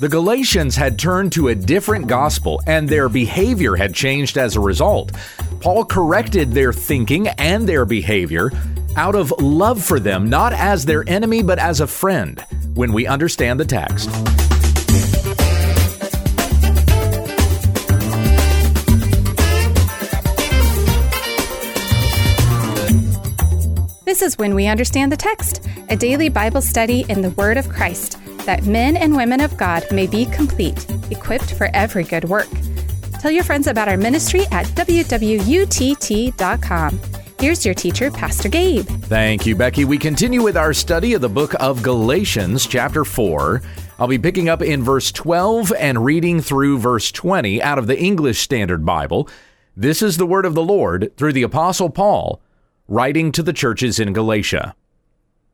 The Galatians had turned to a different gospel and their behavior had changed as a result. Paul corrected their thinking and their behavior out of love for them, not as their enemy, but as a friend, when we understand the text. This is When We Understand the Text, a daily Bible study in the Word of Christ, that men and women of God may be complete, equipped for every good work. Tell your friends about our ministry at wwutt.com. Here's your teacher, Pastor Gabe. Thank you, Becky. We continue with our study of the book of Galatians, chapter 4. I'll be picking up in verse 12 and reading through verse 20 out of the English Standard Bible. This is the word of the Lord through the Apostle Paul writing to the churches in Galatia.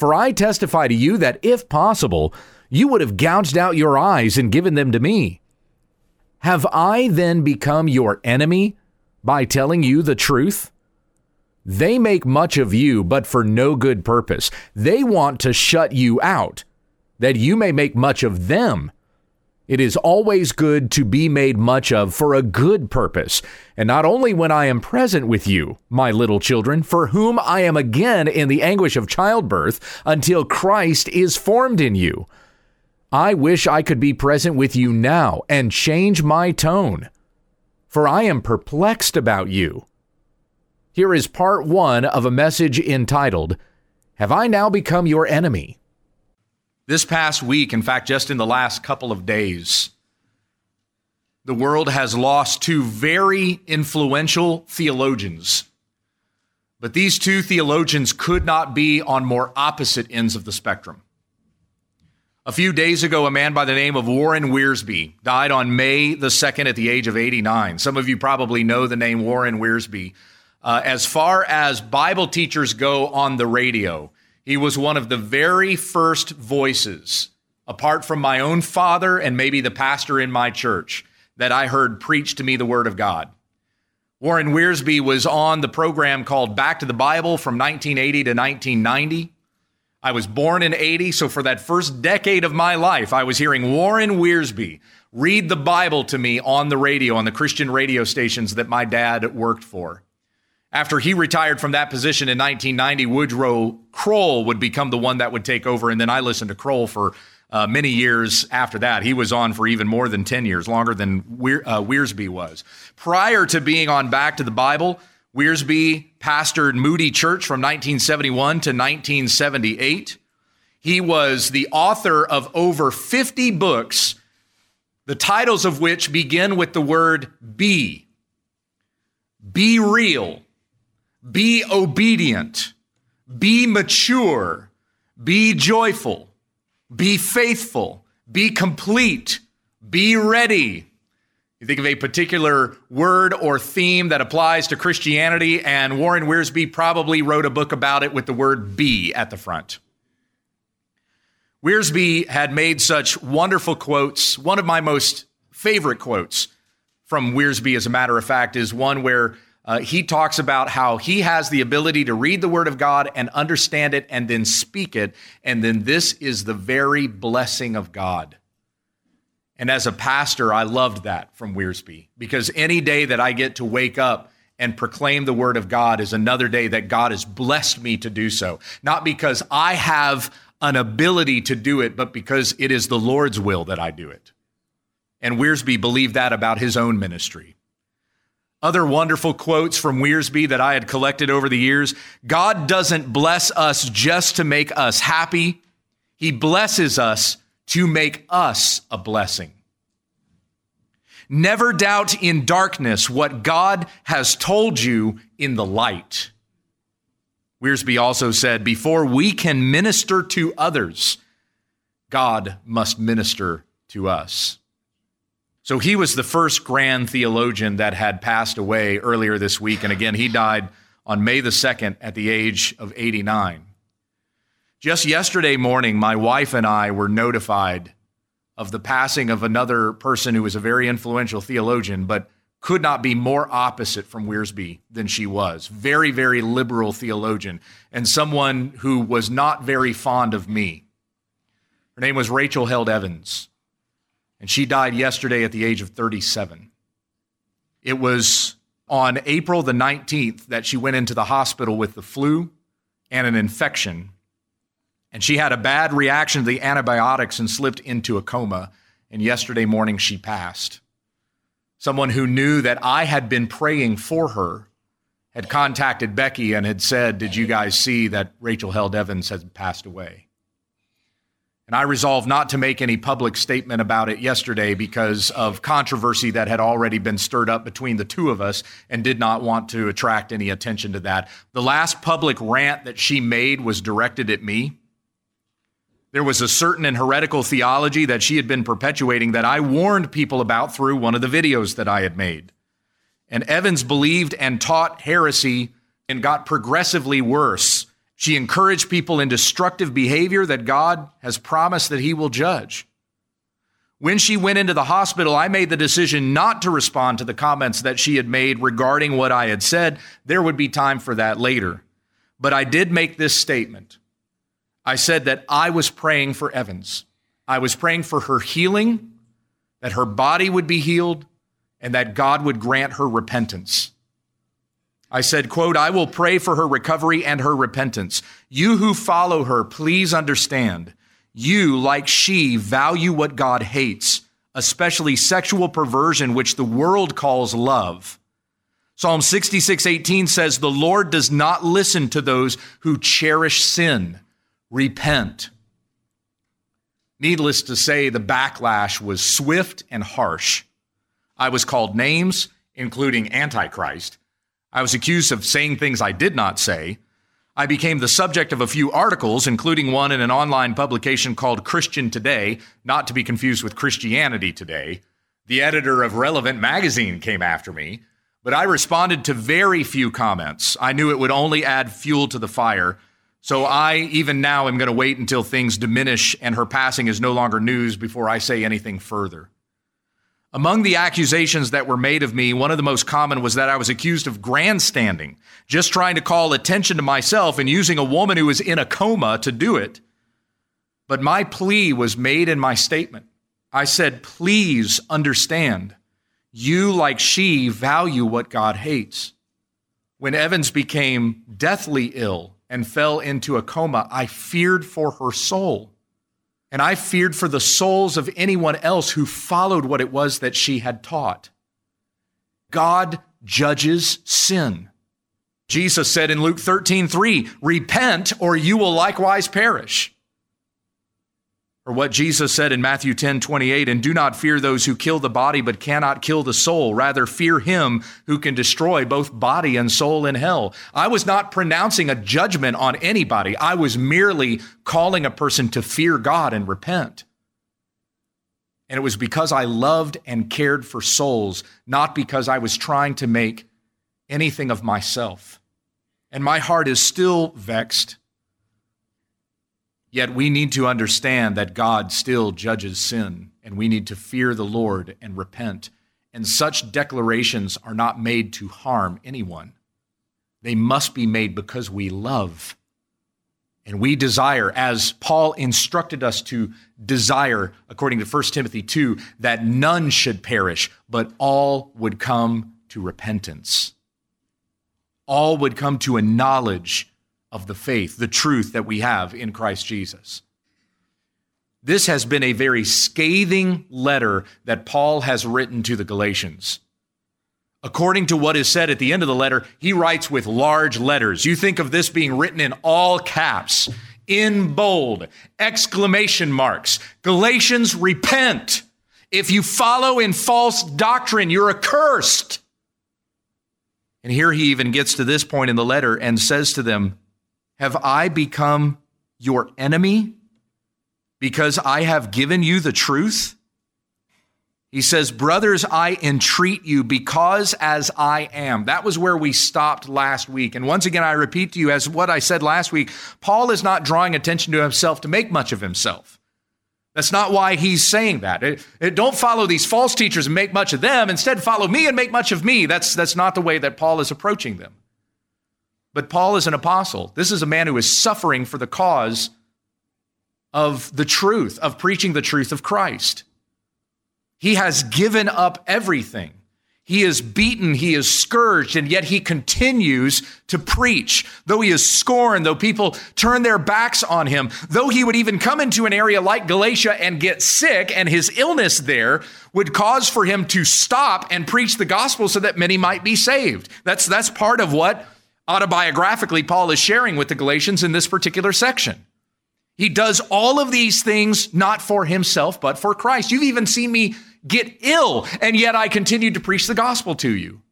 For I testify to you that if possible, you would have gouged out your eyes and given them to me. Have I then become your enemy by telling you the truth? They make much of you, but for no good purpose. They want to shut you out, that you may make much of them. It is always good to be made much of for a good purpose, and not only when I am present with you, my little children, for whom I am again in the anguish of childbirth until Christ is formed in you. I wish I could be present with you now and change my tone, for I am perplexed about you. Here is part one of a message entitled, Have I Now Become Your Enemy? This past week, in fact, just in the last couple of days, the world has lost two very influential theologians. But these two theologians could not be on more opposite ends of the spectrum. A few days ago, a man by the name of Warren Wiersbe died on May the 2nd at the age of 89. Some of you probably know the name Warren Wiersbe. Uh, as far as Bible teachers go on the radio, he was one of the very first voices, apart from my own father and maybe the pastor in my church, that I heard preach to me the Word of God. Warren Wiersbe was on the program called Back to the Bible from 1980 to 1990. I was born in 80, so for that first decade of my life, I was hearing Warren Wiersbe read the Bible to me on the radio, on the Christian radio stations that my dad worked for. After he retired from that position in 1990, Woodrow Kroll would become the one that would take over. And then I listened to Kroll for uh, many years after that. He was on for even more than 10 years, longer than Weir- uh, Wiersbe was. Prior to being on Back to the Bible, Wiersbe pastored Moody Church from 1971 to 1978. He was the author of over 50 books, the titles of which begin with the word be. Be real be obedient, be mature, be joyful, be faithful, be complete, be ready. You think of a particular word or theme that applies to Christianity, and Warren Wiersbe probably wrote a book about it with the word be at the front. Wiersbe had made such wonderful quotes. One of my most favorite quotes from Wiersbe, as a matter of fact, is one where uh, he talks about how he has the ability to read the Word of God and understand it and then speak it. And then this is the very blessing of God. And as a pastor, I loved that from Wiersbe because any day that I get to wake up and proclaim the Word of God is another day that God has blessed me to do so. Not because I have an ability to do it, but because it is the Lord's will that I do it. And Wiersbe believed that about his own ministry. Other wonderful quotes from Wiersbe that I had collected over the years God doesn't bless us just to make us happy, He blesses us to make us a blessing. Never doubt in darkness what God has told you in the light. Wiersbe also said, before we can minister to others, God must minister to us. So he was the first grand theologian that had passed away earlier this week. And again, he died on May the 2nd at the age of 89. Just yesterday morning, my wife and I were notified of the passing of another person who was a very influential theologian, but could not be more opposite from Wiersbe than she was. Very, very liberal theologian, and someone who was not very fond of me. Her name was Rachel Held Evans and she died yesterday at the age of 37. It was on April the 19th that she went into the hospital with the flu and an infection. And she had a bad reaction to the antibiotics and slipped into a coma. And yesterday morning she passed. Someone who knew that I had been praying for her had contacted Becky and had said, Did you guys see that Rachel Held Evans has passed away? And I resolved not to make any public statement about it yesterday because of controversy that had already been stirred up between the two of us and did not want to attract any attention to that. The last public rant that she made was directed at me. There was a certain and heretical theology that she had been perpetuating that I warned people about through one of the videos that I had made. And Evans believed and taught heresy and got progressively worse she encouraged people in destructive behavior that God has promised that He will judge. When she went into the hospital, I made the decision not to respond to the comments that she had made regarding what I had said. There would be time for that later. But I did make this statement. I said that I was praying for Evans. I was praying for her healing, that her body would be healed, and that God would grant her repentance. I said, quote, I will pray for her recovery and her repentance. You who follow her, please understand. You, like she, value what God hates, especially sexual perversion, which the world calls love. Psalm 66, 18 says, The Lord does not listen to those who cherish sin. Repent. Needless to say, the backlash was swift and harsh. I was called names, including Antichrist. I was accused of saying things I did not say. I became the subject of a few articles, including one in an online publication called Christian Today, not to be confused with Christianity Today. The editor of Relevant magazine came after me, but I responded to very few comments. I knew it would only add fuel to the fire. So I, even now, am going to wait until things diminish and her passing is no longer news before I say anything further. Among the accusations that were made of me, one of the most common was that I was accused of grandstanding, just trying to call attention to myself and using a woman who was in a coma to do it. But my plea was made in my statement. I said, please understand, you, like she, value what God hates. When Evans became deathly ill and fell into a coma, I feared for her soul. And I feared for the souls of anyone else who followed what it was that she had taught. God judges sin. Jesus said in Luke 13, 3, repent or you will likewise perish. Or what Jesus said in Matthew 10 28, and do not fear those who kill the body but cannot kill the soul. Rather, fear him who can destroy both body and soul in hell. I was not pronouncing a judgment on anybody. I was merely calling a person to fear God and repent. And it was because I loved and cared for souls, not because I was trying to make anything of myself. And my heart is still vexed Yet we need to understand that God still judges sin, and we need to fear the Lord and repent. And such declarations are not made to harm anyone. They must be made because we love. And we desire, as Paul instructed us to desire, according to 1 Timothy 2, that none should perish, but all would come to repentance. All would come to a knowledge of the faith, the truth that we have in Christ Jesus. This has been a very scathing letter that Paul has written to the Galatians. According to what is said at the end of the letter, he writes with large letters. You think of this being written in all caps, in bold, exclamation marks. Galatians, repent. If you follow in false doctrine, you're accursed. And here he even gets to this point in the letter and says to them, have I become your enemy because I have given you the truth? He says, Brothers, I entreat you because as I am. That was where we stopped last week. And once again, I repeat to you, as what I said last week, Paul is not drawing attention to himself to make much of himself. That's not why he's saying that. It, it, don't follow these false teachers and make much of them. Instead, follow me and make much of me. That's, that's not the way that Paul is approaching them. But Paul is an apostle. This is a man who is suffering for the cause of the truth, of preaching the truth of Christ. He has given up everything. He is beaten, he is scourged, and yet he continues to preach. Though he is scorned, though people turn their backs on him, though he would even come into an area like Galatia and get sick, and his illness there would cause for him to stop and preach the gospel so that many might be saved. That's, that's part of what autobiographically Paul is sharing with the Galatians in this particular section. He does all of these things not for himself, but for Christ. You've even seen me get ill, and yet I continue to preach the gospel to you.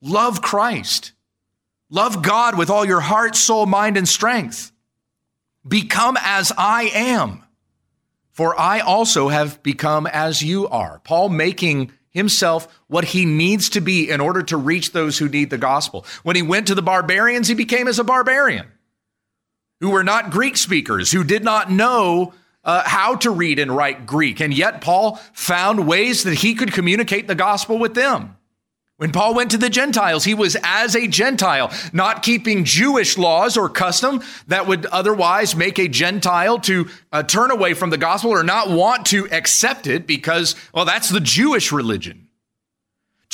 Love Christ. Love God with all your heart, soul, mind, and strength. Become as I am, for I also have become as you are. Paul making himself what he needs to be in order to reach those who need the gospel. When he went to the barbarians, he became as a barbarian who were not Greek speakers, who did not know uh, how to read and write Greek. And yet, Paul found ways that he could communicate the gospel with them. When Paul went to the Gentiles, he was as a Gentile, not keeping Jewish laws or custom that would otherwise make a Gentile to uh, turn away from the gospel or not want to accept it because, well, that's the Jewish religion.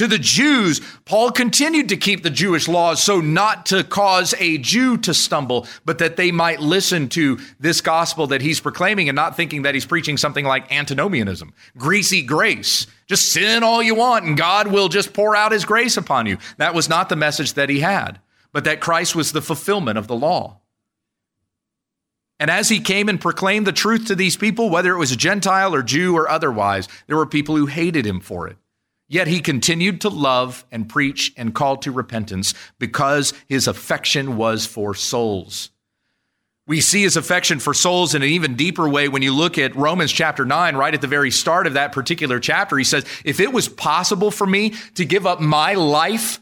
To the Jews, Paul continued to keep the Jewish laws so not to cause a Jew to stumble, but that they might listen to this gospel that he's proclaiming and not thinking that he's preaching something like antinomianism, greasy grace. Just sin all you want and God will just pour out his grace upon you. That was not the message that he had, but that Christ was the fulfillment of the law. And as he came and proclaimed the truth to these people, whether it was a Gentile or Jew or otherwise, there were people who hated him for it. Yet he continued to love and preach and call to repentance because his affection was for souls. We see his affection for souls in an even deeper way when you look at Romans chapter 9, right at the very start of that particular chapter. He says, If it was possible for me to give up my life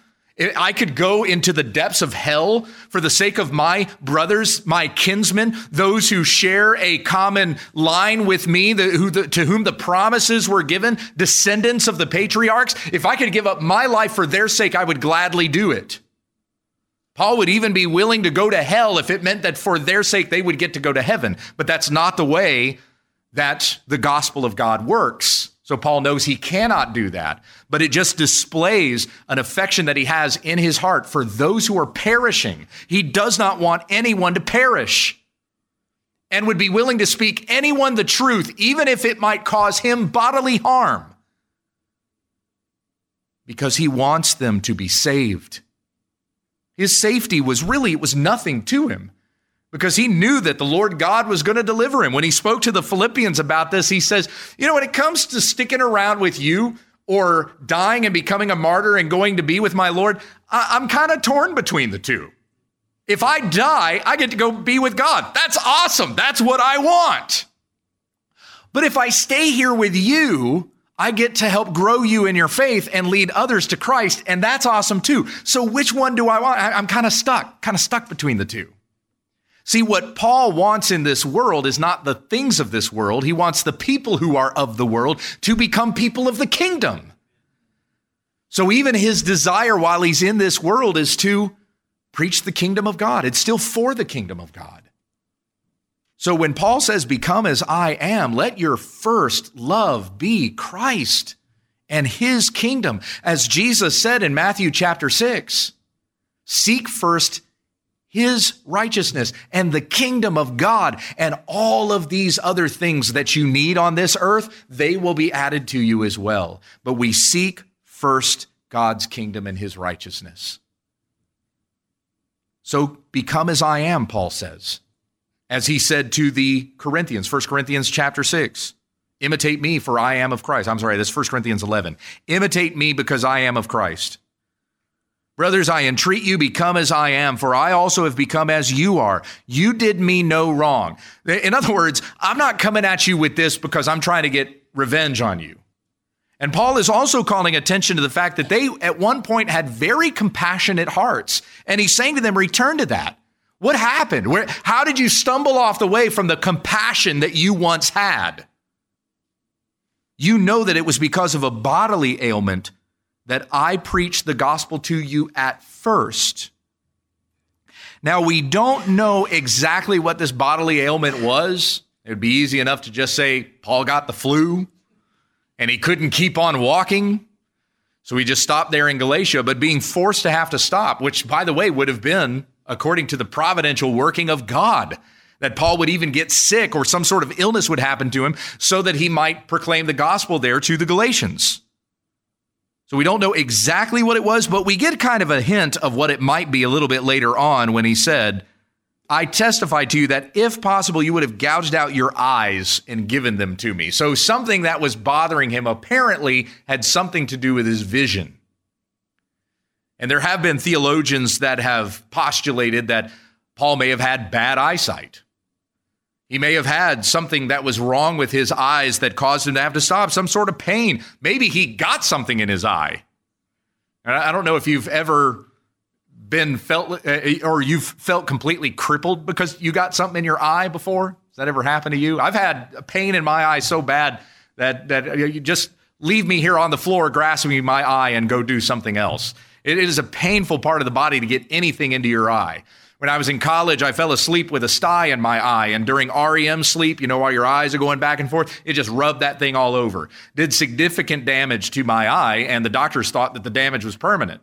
I could go into the depths of hell for the sake of my brothers, my kinsmen, those who share a common line with me, the, who, the, to whom the promises were given, descendants of the patriarchs. If I could give up my life for their sake, I would gladly do it. Paul would even be willing to go to hell if it meant that for their sake they would get to go to heaven. But that's not the way that the gospel of God works. So Paul knows he cannot do that, but it just displays an affection that he has in his heart for those who are perishing. He does not want anyone to perish and would be willing to speak anyone the truth, even if it might cause him bodily harm, because he wants them to be saved. His safety was really, it was nothing to him because he knew that the Lord God was going to deliver him. When he spoke to the Philippians about this, he says, You know, when it comes to sticking around with you or dying and becoming a martyr and going to be with my Lord, I- am kind of torn between the two. If I die, I get to go be with God. That's awesome. That's what I want. But if I stay here with you, I get to help grow you in your faith and lead others to Christ, and that's awesome too. So which one do I want? I- I'm kind of stuck, kind of stuck between the two. See, what Paul wants in this world is not the things of this world. He wants the people who are of the world to become people of the kingdom. So even his desire while he's in this world is to preach the kingdom of God. It's still for the kingdom of God. So when Paul says, Become as I am, let your first love be Christ and his kingdom. As Jesus said in Matthew chapter 6, seek first his righteousness and the kingdom of God and all of these other things that you need on this earth, they will be added to you as well. But we seek first God's kingdom and his righteousness. So become as I am, Paul says, as he said to the Corinthians, 1 Corinthians chapter 6. Imitate me, for I am of Christ. I'm sorry, that's 1 Corinthians 11. Imitate me because I am of Christ. Brothers, I entreat you, become as I am, for I also have become as you are. You did me no wrong. In other words, I'm not coming at you with this because I'm trying to get revenge on you. And Paul is also calling attention to the fact that they at one point had very compassionate hearts. And he's saying to them, return to that. What happened? Where, how did you stumble off the way from the compassion that you once had? You know that it was because of a bodily ailment that I preached the gospel to you at first. Now, we don't know exactly what this bodily ailment was. It would be easy enough to just say Paul got the flu and he couldn't keep on walking. So he just stopped there in Galatia, but being forced to have to stop, which, by the way, would have been according to the providential working of God, that Paul would even get sick or some sort of illness would happen to him so that he might proclaim the gospel there to the Galatians. So we don't know exactly what it was, but we get kind of a hint of what it might be a little bit later on when he said, I testify to you that if possible, you would have gouged out your eyes and given them to me. So something that was bothering him apparently had something to do with his vision. And there have been theologians that have postulated that Paul may have had bad eyesight. He may have had something that was wrong with his eyes that caused him to have to stop, some sort of pain. Maybe he got something in his eye. And I don't know if you've ever been felt uh, or you've felt completely crippled because you got something in your eye before. Has that ever happened to you? I've had pain in my eye so bad that that you just leave me here on the floor grasping my eye and go do something else. It is a painful part of the body to get anything into your eye. When I was in college, I fell asleep with a sty in my eye, and during REM sleep, you know, while your eyes are going back and forth, it just rubbed that thing all over. Did significant damage to my eye, and the doctors thought that the damage was permanent.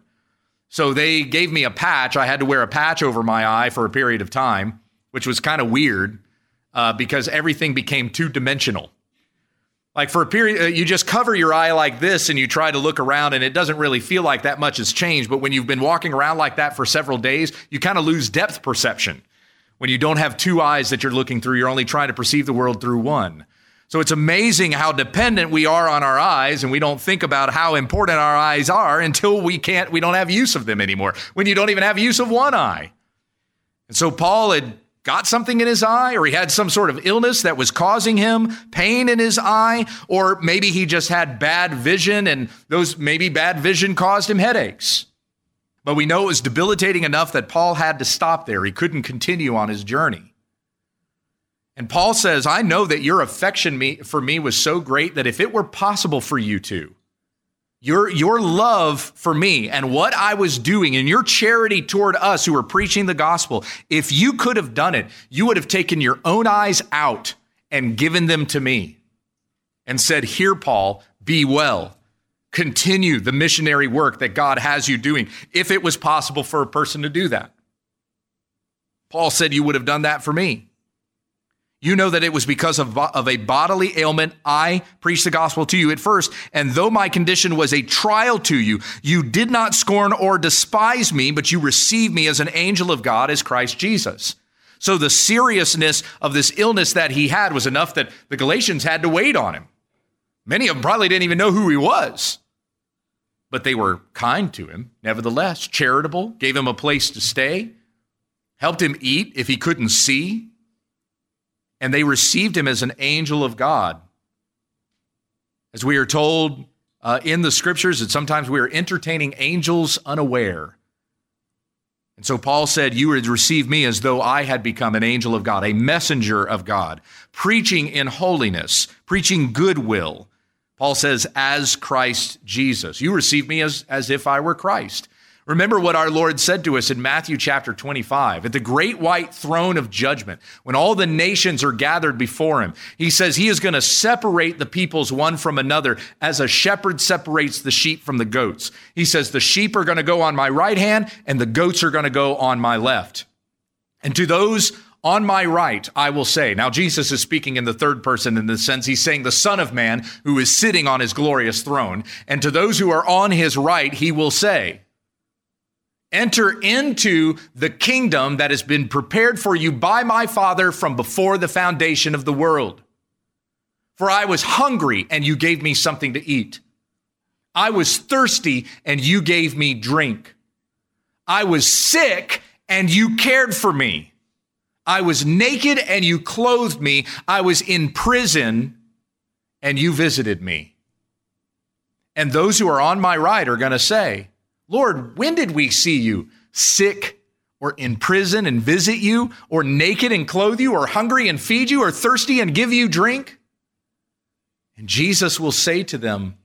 So they gave me a patch. I had to wear a patch over my eye for a period of time, which was kind of weird uh, because everything became two dimensional. Like for a period, uh, you just cover your eye like this and you try to look around, and it doesn't really feel like that much has changed. But when you've been walking around like that for several days, you kind of lose depth perception. When you don't have two eyes that you're looking through, you're only trying to perceive the world through one. So it's amazing how dependent we are on our eyes, and we don't think about how important our eyes are until we can't, we don't have use of them anymore. When you don't even have use of one eye. And so Paul had got something in his eye, or he had some sort of illness that was causing him pain in his eye, or maybe he just had bad vision and those maybe bad vision caused him headaches. But we know it was debilitating enough that Paul had to stop there. He couldn't continue on his journey. And Paul says, I know that your affection for me was so great that if it were possible for you to, your, your love for me and what I was doing and your charity toward us who were preaching the gospel, if you could have done it, you would have taken your own eyes out and given them to me and said, Here, Paul, be well. Continue the missionary work that God has you doing, if it was possible for a person to do that. Paul said, You would have done that for me. You know that it was because of, of a bodily ailment I preached the gospel to you at first. And though my condition was a trial to you, you did not scorn or despise me, but you received me as an angel of God, as Christ Jesus. So the seriousness of this illness that he had was enough that the Galatians had to wait on him. Many of them probably didn't even know who he was. But they were kind to him, nevertheless, charitable, gave him a place to stay, helped him eat if he couldn't see, and they received him as an angel of God. As we are told uh, in the scriptures, that sometimes we are entertaining angels unaware. And so Paul said, You would receive me as though I had become an angel of God, a messenger of God, preaching in holiness, preaching goodwill. Paul says, as Christ Jesus. You receive me as, as if I were Christ. Remember what our Lord said to us in Matthew chapter 25 at the great white throne of judgment, when all the nations are gathered before him. He says he is going to separate the peoples one from another as a shepherd separates the sheep from the goats. He says the sheep are going to go on my right hand and the goats are going to go on my left. And to those on my right, I will say. Now, Jesus is speaking in the third person in the sense he's saying the Son of Man who is sitting on his glorious throne. And to those who are on his right, he will say, Enter into the kingdom that has been prepared for you by my Father from before the foundation of the world. For I was hungry and you gave me something to eat. I was thirsty and you gave me drink. I was sick and you cared for me. I was naked and you clothed me. I was in prison and you visited me. And those who are on my right are going to say, Lord, when did we see you sick or in prison and visit you, or naked and clothe you, or hungry and feed you, or thirsty and give you drink? And Jesus will say to them,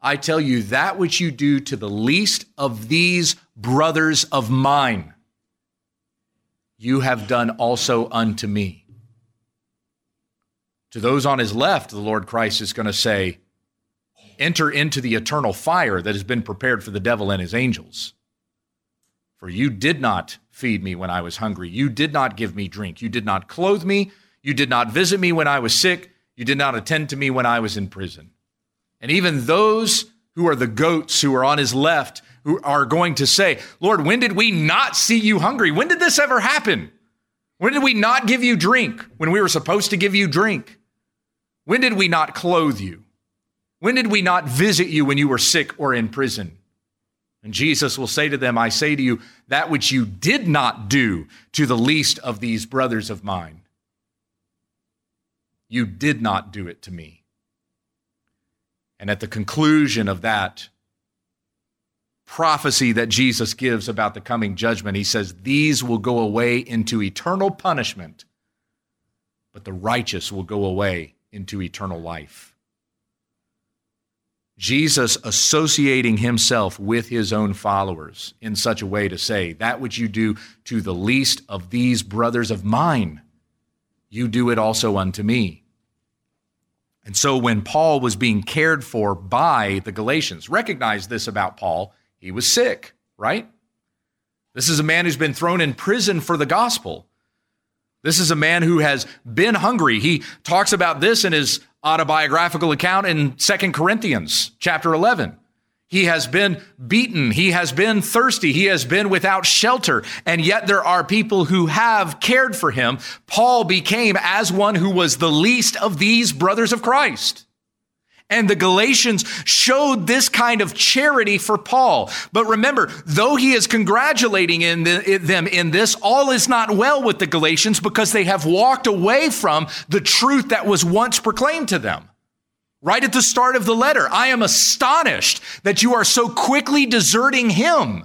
I tell you, that which you do to the least of these brothers of mine, you have done also unto me. To those on his left, the Lord Christ is going to say, Enter into the eternal fire that has been prepared for the devil and his angels. For you did not feed me when I was hungry. You did not give me drink. You did not clothe me. You did not visit me when I was sick. You did not attend to me when I was in prison. And even those who are the goats who are on his left who are going to say, Lord, when did we not see you hungry? When did this ever happen? When did we not give you drink when we were supposed to give you drink? When did we not clothe you? When did we not visit you when you were sick or in prison? And Jesus will say to them, I say to you, that which you did not do to the least of these brothers of mine, you did not do it to me. And at the conclusion of that prophecy that Jesus gives about the coming judgment, he says, These will go away into eternal punishment, but the righteous will go away into eternal life. Jesus associating himself with his own followers in such a way to say, That which you do to the least of these brothers of mine, you do it also unto me. And so when Paul was being cared for by the Galatians, recognize this about Paul, he was sick, right? This is a man who's been thrown in prison for the gospel. This is a man who has been hungry. He talks about this in his autobiographical account in Second Corinthians chapter 11. He has been beaten. He has been thirsty. He has been without shelter. And yet there are people who have cared for him. Paul became as one who was the least of these brothers of Christ. And the Galatians showed this kind of charity for Paul. But remember, though he is congratulating in the, them in this, all is not well with the Galatians because they have walked away from the truth that was once proclaimed to them. Right at the start of the letter, I am astonished that you are so quickly deserting him,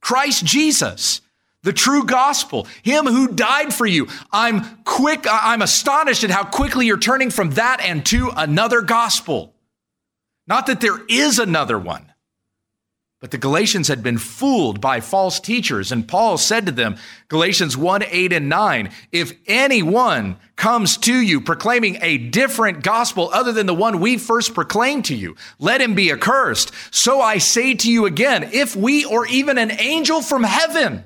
Christ Jesus the true gospel, him who died for you. I'm quick, I'm astonished at how quickly you're turning from that and to another gospel. Not that there is another one, but the Galatians had been fooled by false teachers. And Paul said to them, Galatians 1 8 and 9, if anyone comes to you proclaiming a different gospel other than the one we first proclaimed to you, let him be accursed. So I say to you again, if we or even an angel from heaven,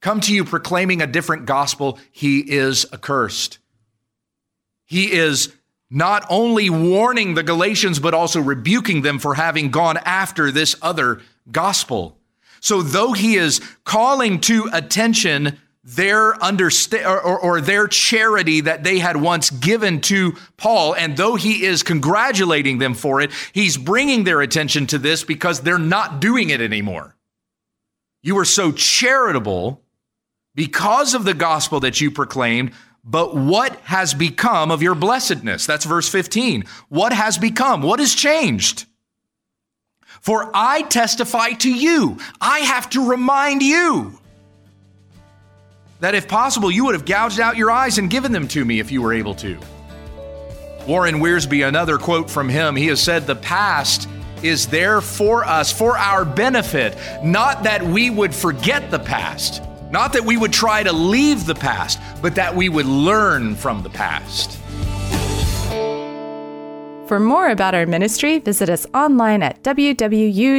come to you proclaiming a different gospel, he is accursed. He is not only warning the Galatians, but also rebuking them for having gone after this other gospel. So though he is calling to attention their understa- or, or, or, their charity that they had once given to Paul, and though he is congratulating them for it, he's bringing their attention to this because they're not doing it anymore. You were so charitable because of the gospel that you proclaimed, but what has become of your blessedness? That's verse 15. What has become? What has changed? For I testify to you, I have to remind you that if possible, you would have gouged out your eyes and given them to me if you were able to. Warren Wiersbe, another quote from him, he has said, The past is there for us, for our benefit, not that we would forget the past not that we would try to leave the past, but that we would learn from the past. For more about our ministry, visit us online at wwutt.com.